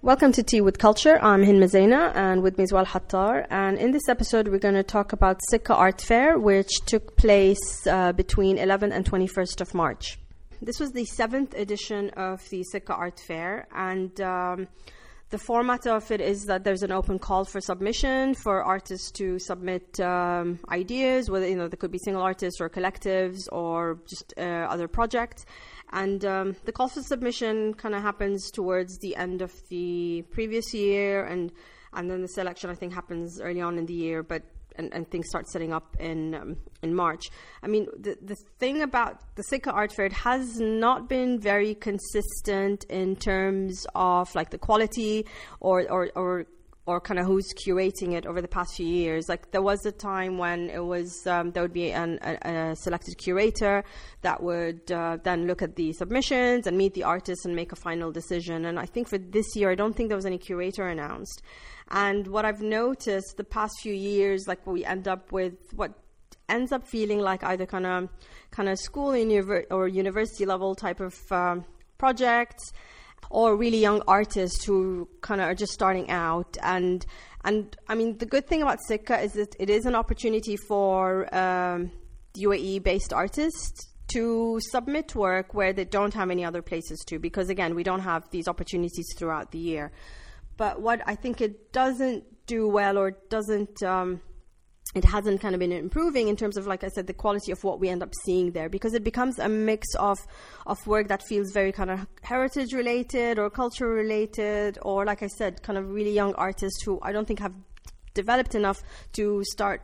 Welcome to Tea with Culture. I'm Hind Mezaina and with me is Wal Hattar. And in this episode, we're going to talk about Sikka Art Fair, which took place uh, between 11th and 21st of March. This was the seventh edition of the Sikka Art Fair, and um, the format of it is that there's an open call for submission for artists to submit um, ideas, whether you know there could be single artists or collectives or just uh, other projects. And um, the call for submission kind of happens towards the end of the previous year, and and then the selection I think happens early on in the year, but and, and things start setting up in um, in March. I mean, the the thing about the Sikka Art Fair it has not been very consistent in terms of like the quality or or, or or kind of who's curating it over the past few years. Like there was a time when it was um, there would be an, a, a, selected curator that would uh, then look at the submissions and meet the artists and make a final decision. And I think for this year, I don't think there was any curator announced. And what I've noticed the past few years, like we end up with what ends up feeling like either kind of kind of school or university level type of um, projects or really young artists who kind of are just starting out. And and I mean the good thing about Sikka is that it is an opportunity for um, UAE based artists to submit work where they don't have any other places to because again we don't have these opportunities throughout the year. But what I think it doesn't do well or doesn't um, it hasn't kind of been improving in terms of, like I said, the quality of what we end up seeing there because it becomes a mix of, of work that feels very kind of heritage related or culture related, or like I said, kind of really young artists who I don't think have developed enough to start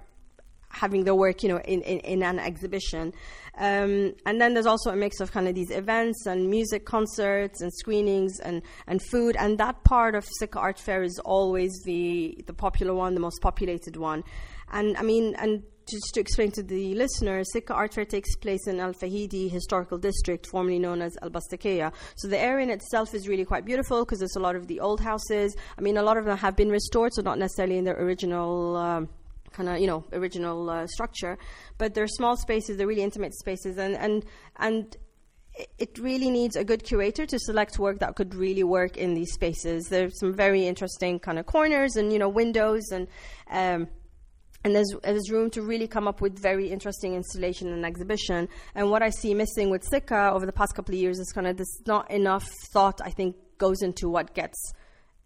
having their work, you know, in, in, in an exhibition. Um, and then there's also a mix of kind of these events and music concerts and screenings and, and food. And that part of Sikka Art Fair is always the, the popular one, the most populated one. And I mean, and just to explain to the listeners, Sikka Art Fair takes place in Al Fahidi Historical District, formerly known as Al Bastakia. So the area in itself is really quite beautiful because there's a lot of the old houses. I mean, a lot of them have been restored, so not necessarily in their original. Um, kind of you know original uh, structure but they're small spaces they're really intimate spaces and and and it really needs a good curator to select work that could really work in these spaces there's some very interesting kind of corners and you know windows and um, and there's, there's room to really come up with very interesting installation and exhibition. And what I see missing with Sikka over the past couple of years is kind of this not enough thought, I think, goes into what gets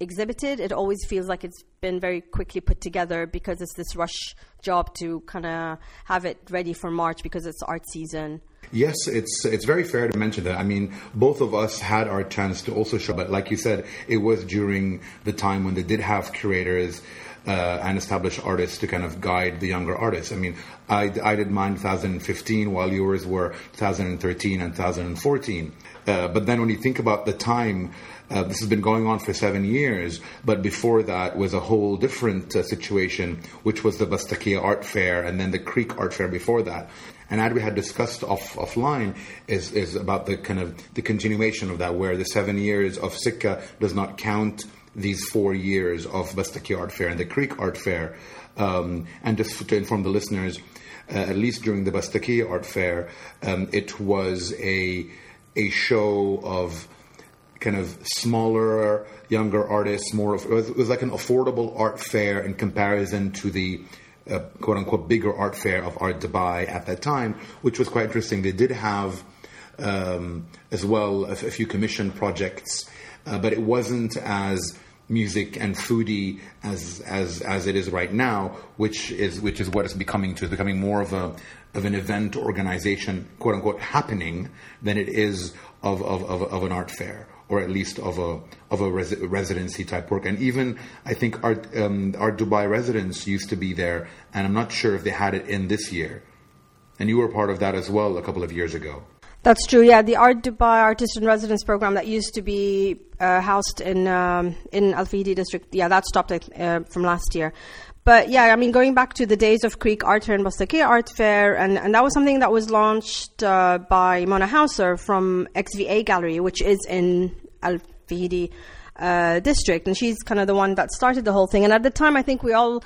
exhibited. It always feels like it's been very quickly put together because it's this rush job to kind of have it ready for March because it's art season. Yes, it's it's very fair to mention that. I mean, both of us had our chance to also show, but like you said, it was during the time when they did have curators uh, and established artists to kind of guide the younger artists. I mean, I, I did mine 2015 while yours were 2013 and 2014. Uh, but then when you think about the time, uh, this has been going on for seven years, but before that was a whole different uh, situation, which was the Bastakia Art Fair and then the Creek Art Fair before that. And as we had discussed off, offline, is, is about the kind of the continuation of that, where the seven years of Sikka does not count these four years of Bastaki Art Fair and the Creek Art Fair. Um, and just to inform the listeners, uh, at least during the Bastaki Art Fair, um, it was a a show of kind of smaller, younger artists, more of it was, it was like an affordable art fair in comparison to the uh, quote unquote bigger art fair of Art Dubai at that time, which was quite interesting. They did have um, as well a, few commission projects, uh, but it wasn't as music and foodie as as as it is right now, which is which is what it's becoming to. It's becoming more of a of an event organization, quote unquote, happening than it is of of, of, of an art fair or at least of a of a res- residency type work. And even I think our um, Art Dubai residents used to be there, and I'm not sure if they had it in this year. And you were part of that as well a couple of years ago. That's true. Yeah, the Art Dubai Artist in Residence program that used to be uh, housed in um, in Al Fahidi district. Yeah, that stopped uh, from last year. But yeah, I mean, going back to the days of Creek Art Fair and Bastakia Art Fair, and, and that was something that was launched uh, by Mona Hauser from XVA Gallery, which is in Al Fahidi uh, district, and she's kind of the one that started the whole thing. And at the time, I think we all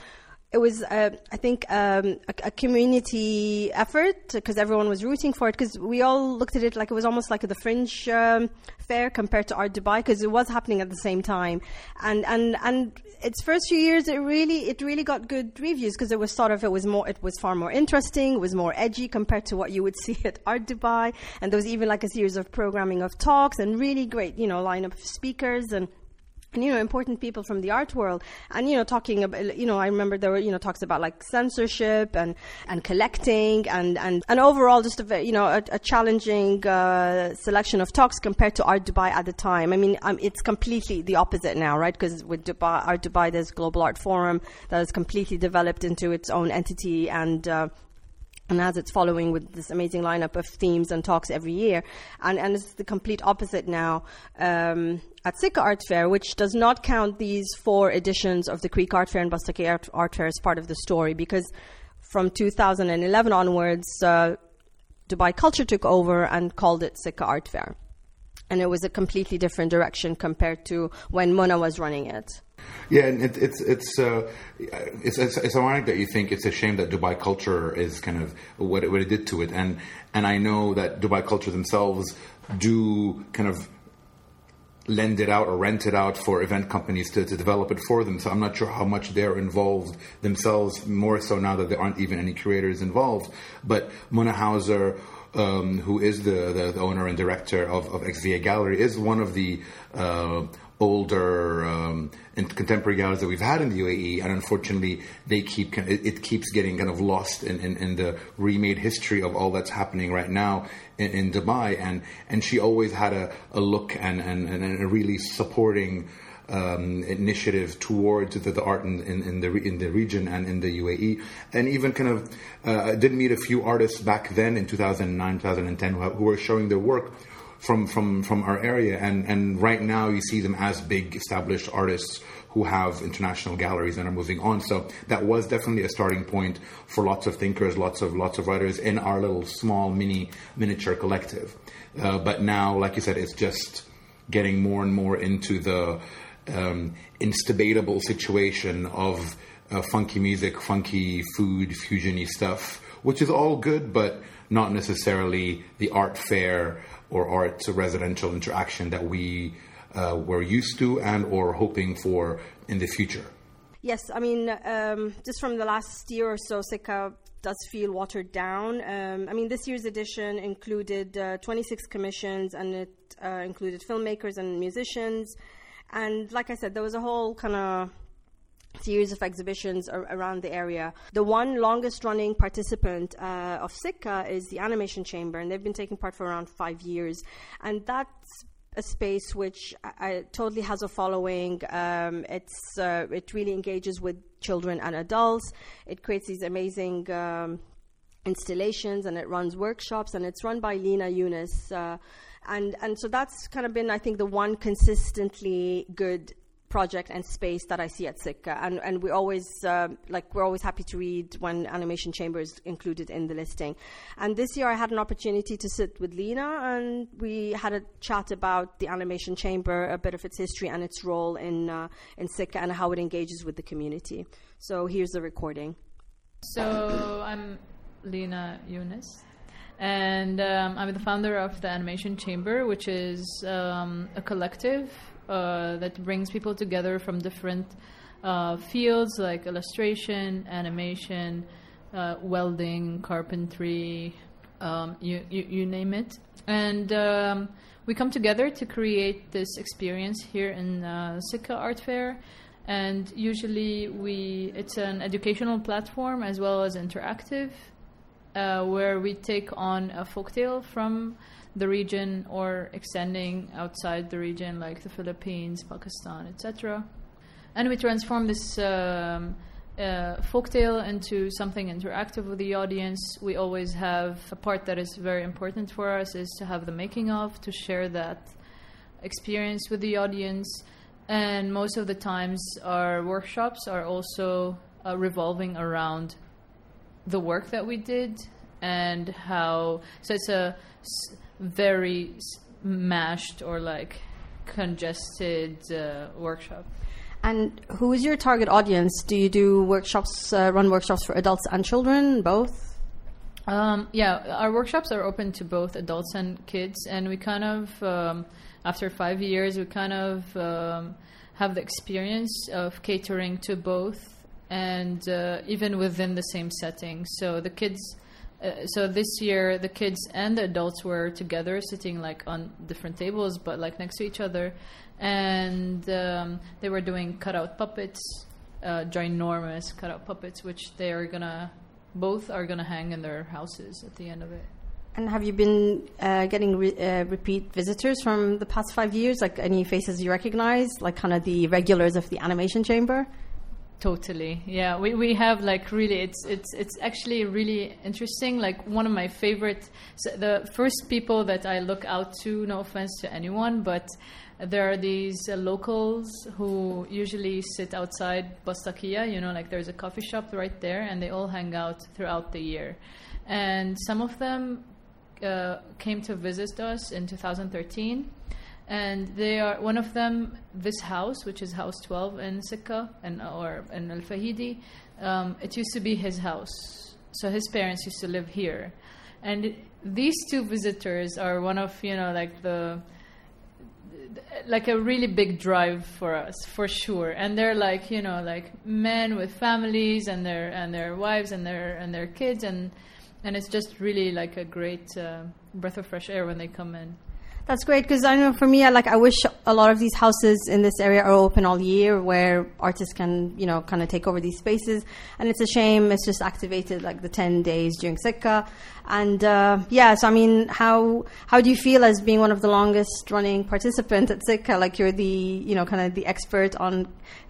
it was, uh, I think, um, a, a, community effort because everyone was rooting for it. Because we all looked at it like it was almost like the fringe um, fair compared to Art Dubai because it was happening at the same time. And and and its first few years, it really it really got good reviews because it was sort of it was more it was far more interesting, it was more edgy compared to what you would see at Art Dubai. And there was even like a series of programming of talks and really great, you know, lineup of speakers and and you know important people from the art world. And you know talking about you know i remember there were you know talks about like censorship and and collecting and and, and overall just a you know a, a challenging uh, selection of talks compared to art dubai at the time. I mean um, it's completely the opposite now right? Because with dubai art dubai there's global art forum that has completely developed into its own entity and uh, and as it's following with this amazing lineup of themes and talks every year. And, and it's the complete opposite now um, at Sikka Art Fair, which does not count these four editions of the Creek Art Fair and Bastaki Art, Art Fair as part of the story because from 2011 onwards, uh, Dubai Culture took over and called it Sikka Art Fair. And it was a completely different direction compared to when Mona was running it. Yeah, and it, it's it's, uh, it's, it's it's ironic that you think it's a shame that Dubai culture is kind of what it, what it did to it, and and I know that Dubai culture themselves do kind of lend it out or rent it out for event companies to, to develop it for them. So I'm not sure how much they're involved themselves, more so now that there aren't even any creators involved. But Mona Hauser, um, who is the, the, the, owner and director of, of XVA Gallery, is one of the uh, older um, and contemporary galleries that we've had in the UAE, and unfortunately, they keep it, keeps getting kind of lost in, in, in, the remade history of all that's happening right now in, in Dubai. And and she always had a, a look and, and, and a really supporting. Um, initiative towards the, the art in, in, in, the in the region and in the UAE, and even kind of uh, did meet a few artists back then in 2009, 2010 who, who were showing their work from from from our area, and and right now you see them as big established artists who have international galleries and are moving on. So that was definitely a starting point for lots of thinkers, lots of lots of writers in our little small mini miniature collective. Uh, but now, like you said, it's just getting more and more into the um, instabatable situation of uh, funky music, funky food, fusiony stuff, which is all good, but not necessarily the art fair or art residential interaction that we uh, were used to and or hoping for in the future. Yes, I mean, um, just from the last year or so, Sikka does feel watered down. Um, I mean, this year's edition included uh, 26 commissions and it uh, included filmmakers and musicians. And like I said, there was a whole kind of series of exhibitions ar- around the area. The one longest running participant uh, of Sikka is the Animation Chamber, and they've been taking part for around five years. And that's a space which totally has a following. Um, it's uh, it really engages with children and adults. It creates these amazing um, installations and it runs workshops and it's run by Lena Yunus. Uh, and and so that's kind of been I think the one consistently good project and space that I see at Sikka. And, and we always, uh, like, we're always happy to read when Animation Chamber is included in the listing. And this year I had an opportunity to sit with Lena and we had a chat about the Animation Chamber, a bit of its history and its role in, uh, in Sikka and how it engages with the community. So here's the recording. So I'm Lena Yunus and um, I'm the founder of the Animation Chamber, which is um, a collective uh, that brings people together from different uh, fields like illustration, animation, uh, welding, carpentry, um, you, you, you, name it. And um, we come together to create this experience here in uh, Sikka Art Fair. And usually we it's an educational platform as well as interactive, uh, where we take on a folktale from the region or extending outside the region, like the Philippines, Pakistan, etc. And we transform this um, uh, folktale into something interactive with the audience. We always have a part that is very important for us is to have the making of, to share that experience with the audience. And most of the times, our workshops are also uh, revolving around the work that we did and how. So it's a very mashed or like congested uh, workshop. And who is your target audience? Do you do workshops, uh, run workshops for adults and children, both? Um, yeah, our workshops are open to both adults and kids, and we kind of, um, after five years, we kind of um, have the experience of catering to both, and uh, even within the same setting. So the kids, uh, so this year, the kids and the adults were together, sitting like on different tables, but like next to each other, and um, they were doing cutout puppets, uh, ginormous cutout puppets, which they are gonna both are to hang in their houses at the end of it. And have you been uh, getting re- uh, repeat visitors from the past five years? Like any faces you recognize, like kind of the regulars of the animation chamber? Totally, yeah. We we have like really, it's it's it's actually really interesting. Like one of my favorite, so the first people that I look out to. No offense to anyone, but there are these uh, locals who usually sit outside Bastakia, you know, like there's a coffee shop right there, and they all hang out throughout the year. And some of them uh, came to visit us in 2013. And they are one of them. This house, which is House 12 in Sikka and or in Al Fahidi, um, it used to be his house. So his parents used to live here, and these two visitors are one of you know like the like a really big drive for us for sure and they're like you know like men with families and their and their wives and their and their kids and and it's just really like a great uh, breath of fresh air when they come in that's great because I know for me, I like I wish a lot of these houses in this area are open all year, where artists can you know kind of take over these spaces. And it's a shame it's just activated like the ten days during Sikka. And uh, yeah, so I mean, how how do you feel as being one of the longest running participants at Sikka? Like you're the you know kind of the expert on.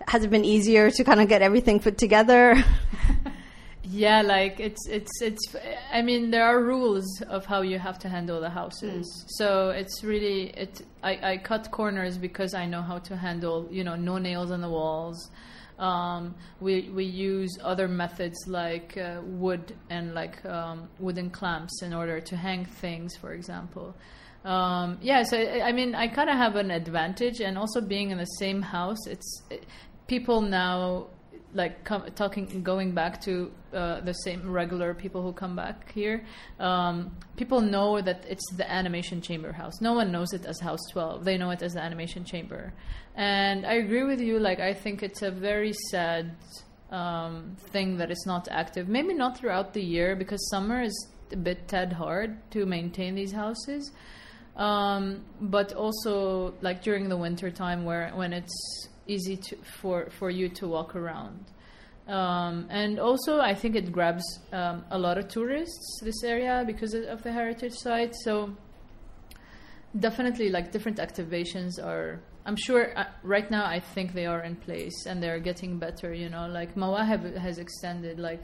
Has it been easier to kind of get everything put together? Yeah, like it's it's it's. I mean, there are rules of how you have to handle the houses. Mm. So it's really it. I, I cut corners because I know how to handle. You know, no nails on the walls. Um, we we use other methods like uh, wood and like um, wooden clamps in order to hang things, for example. Um, yeah, so I mean, I kind of have an advantage, and also being in the same house, it's it, people now like com- talking going back to uh, the same regular people who come back here um, people know that it's the animation chamber house. No one knows it as house 12 they know it as the animation chamber. And i agree with you like i think it's a very sad um, thing that it's not active. Maybe not throughout the year because summer is a bit tad hard to maintain these houses. Um, but also like during the winter time where when it's easy to, for for you to walk around. Um, and also, I think it grabs um, a lot of tourists this area because of the heritage site. So definitely, like different activations are. I'm sure uh, right now I think they are in place and they're getting better. You know, like Mawahib has extended, like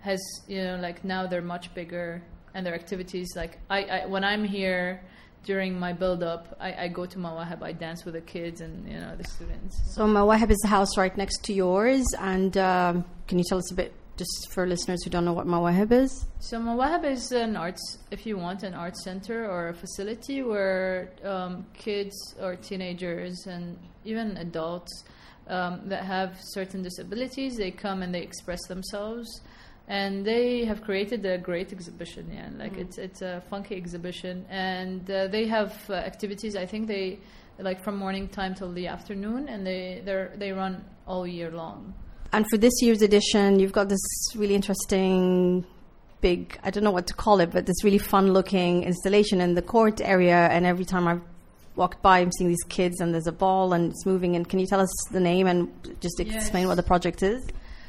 has you know, like now they're much bigger and their activities. Like I, I when I'm here during my build up, I, I, go to Mawahib, I dance with the kids and you know the students. So Mawahib is the house right next to yours, and um, can you tell us a bit, just for listeners who don't know what Mawahib is? So Mawahib is an arts, if you want, an arts center or a facility where um, kids or teenagers and even adults um, that have certain disabilities, they come and they express themselves and they have created a great exhibition. Yeah, like mm. it's it's a funky exhibition, and uh, they have uh, activities. I think they like from morning time till the afternoon, and they they they run all year long. And for this year's edition, you've got this really interesting. Big, I don't know what to call it, but this really fun looking installation in the court area. And every time I've walked by, I'm seeing these kids, and there's a ball, and it's moving. And can you tell us the name and just yes. explain what the project is?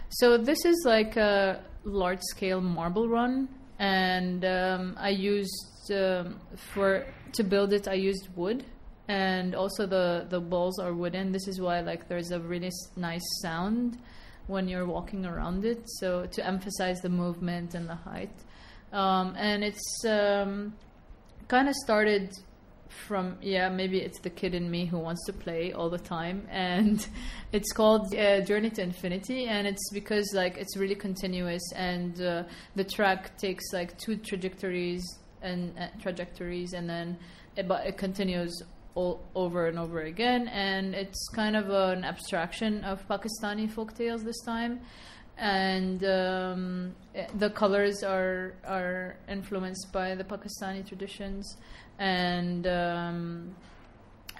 So this is like a large scale marble run, and um, I used um, for to build it. I used wood, and also the the balls are wooden. This is why like there's a really nice sound when you're walking around it. So to emphasize the movement and the height, um, and it's um, kind of started from yeah maybe it's the kid in me who wants to play all the time. And it's called uh, journey to infinity. And it's because like it's really continuous. And uh, the track takes like two trajectories and uh, trajectories. And then it, but it continues all over and over again, and it's kind of an abstraction of Pakistani folk tales this time. And um, the colors are are influenced by the Pakistani traditions, and um,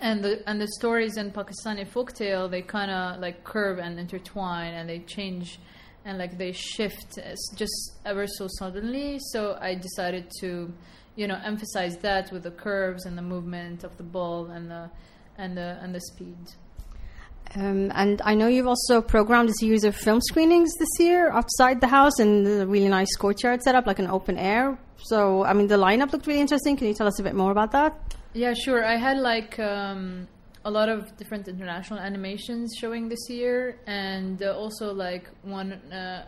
and the and the stories in Pakistani folktale they kind of like curve and intertwine, and they change and like they shift just ever so suddenly. So I decided to you know emphasize that with the curves and the movement of the ball and the and the and the speed. Um, and I know you've also programmed a series of film screenings this year outside the house in a really nice courtyard setup, like an open air. So, I mean, the lineup looked really interesting. Can you tell us a bit more about that? Yeah, sure. I had like um, a lot of different international animations showing this year, and uh, also like one uh,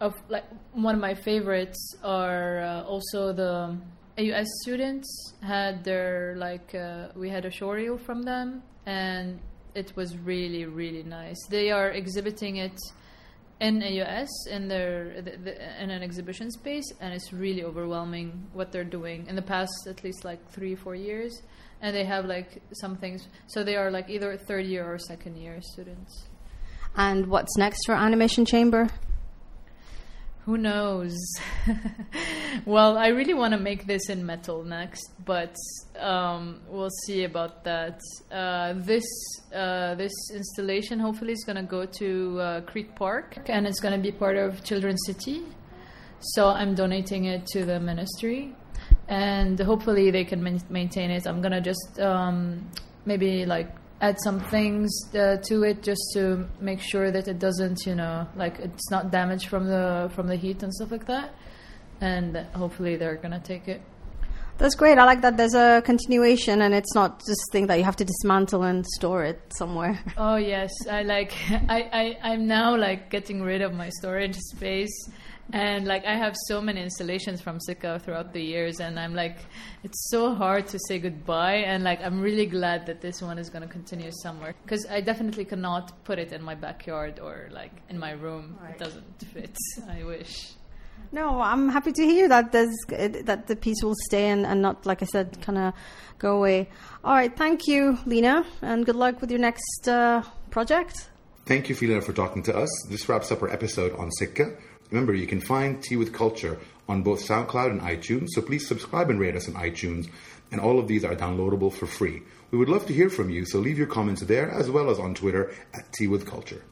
of like one of my favorites are uh, also the AUS students had their like uh, we had a showreel from them and it was really really nice. They are exhibiting it in AUS in their the, the, in an exhibition space and it's really overwhelming what they're doing in the past at least like 3 4 years and they have like some things so they are like either third year or second year students. And what's next for Animation Chamber? Who knows? well, I really want to make this in metal next, but um, we'll see about that. Uh, this uh, this installation hopefully is going to go to uh, Creek Park, and it's going to be part of Children's City. So I'm donating it to the ministry, and hopefully they can maintain it. I'm going to just um, maybe like add some things uh, to it just to make sure that it doesn't, you know, like it's not damaged from the from the heat and stuff like that. And hopefully they're gonna take it. That's great. I like that there's a continuation and it's not just thing that you have to dismantle and store it somewhere. Oh yes, I like I, I I'm now like getting rid of my storage space and like I have so many installations from Sikka throughout the years, and I'm like, it's so hard to say goodbye. And like, I'm really glad that this one is going to continue somewhere because I definitely cannot put it in my backyard or like in my room. Right. It doesn't fit. I wish. No, I'm happy to hear that there's that the piece will stay and, and not, like I said, kind of go away. All right, thank you, Lena, and good luck with your next uh, project. Thank you, Filina, for talking to us. This wraps up our episode on Sikka. Remember, you can find Tea with Culture on both SoundCloud and iTunes, so please subscribe and rate us on iTunes. And all of these are downloadable for free. We would love to hear from you, so leave your comments there as well as on Twitter at Tea with Culture.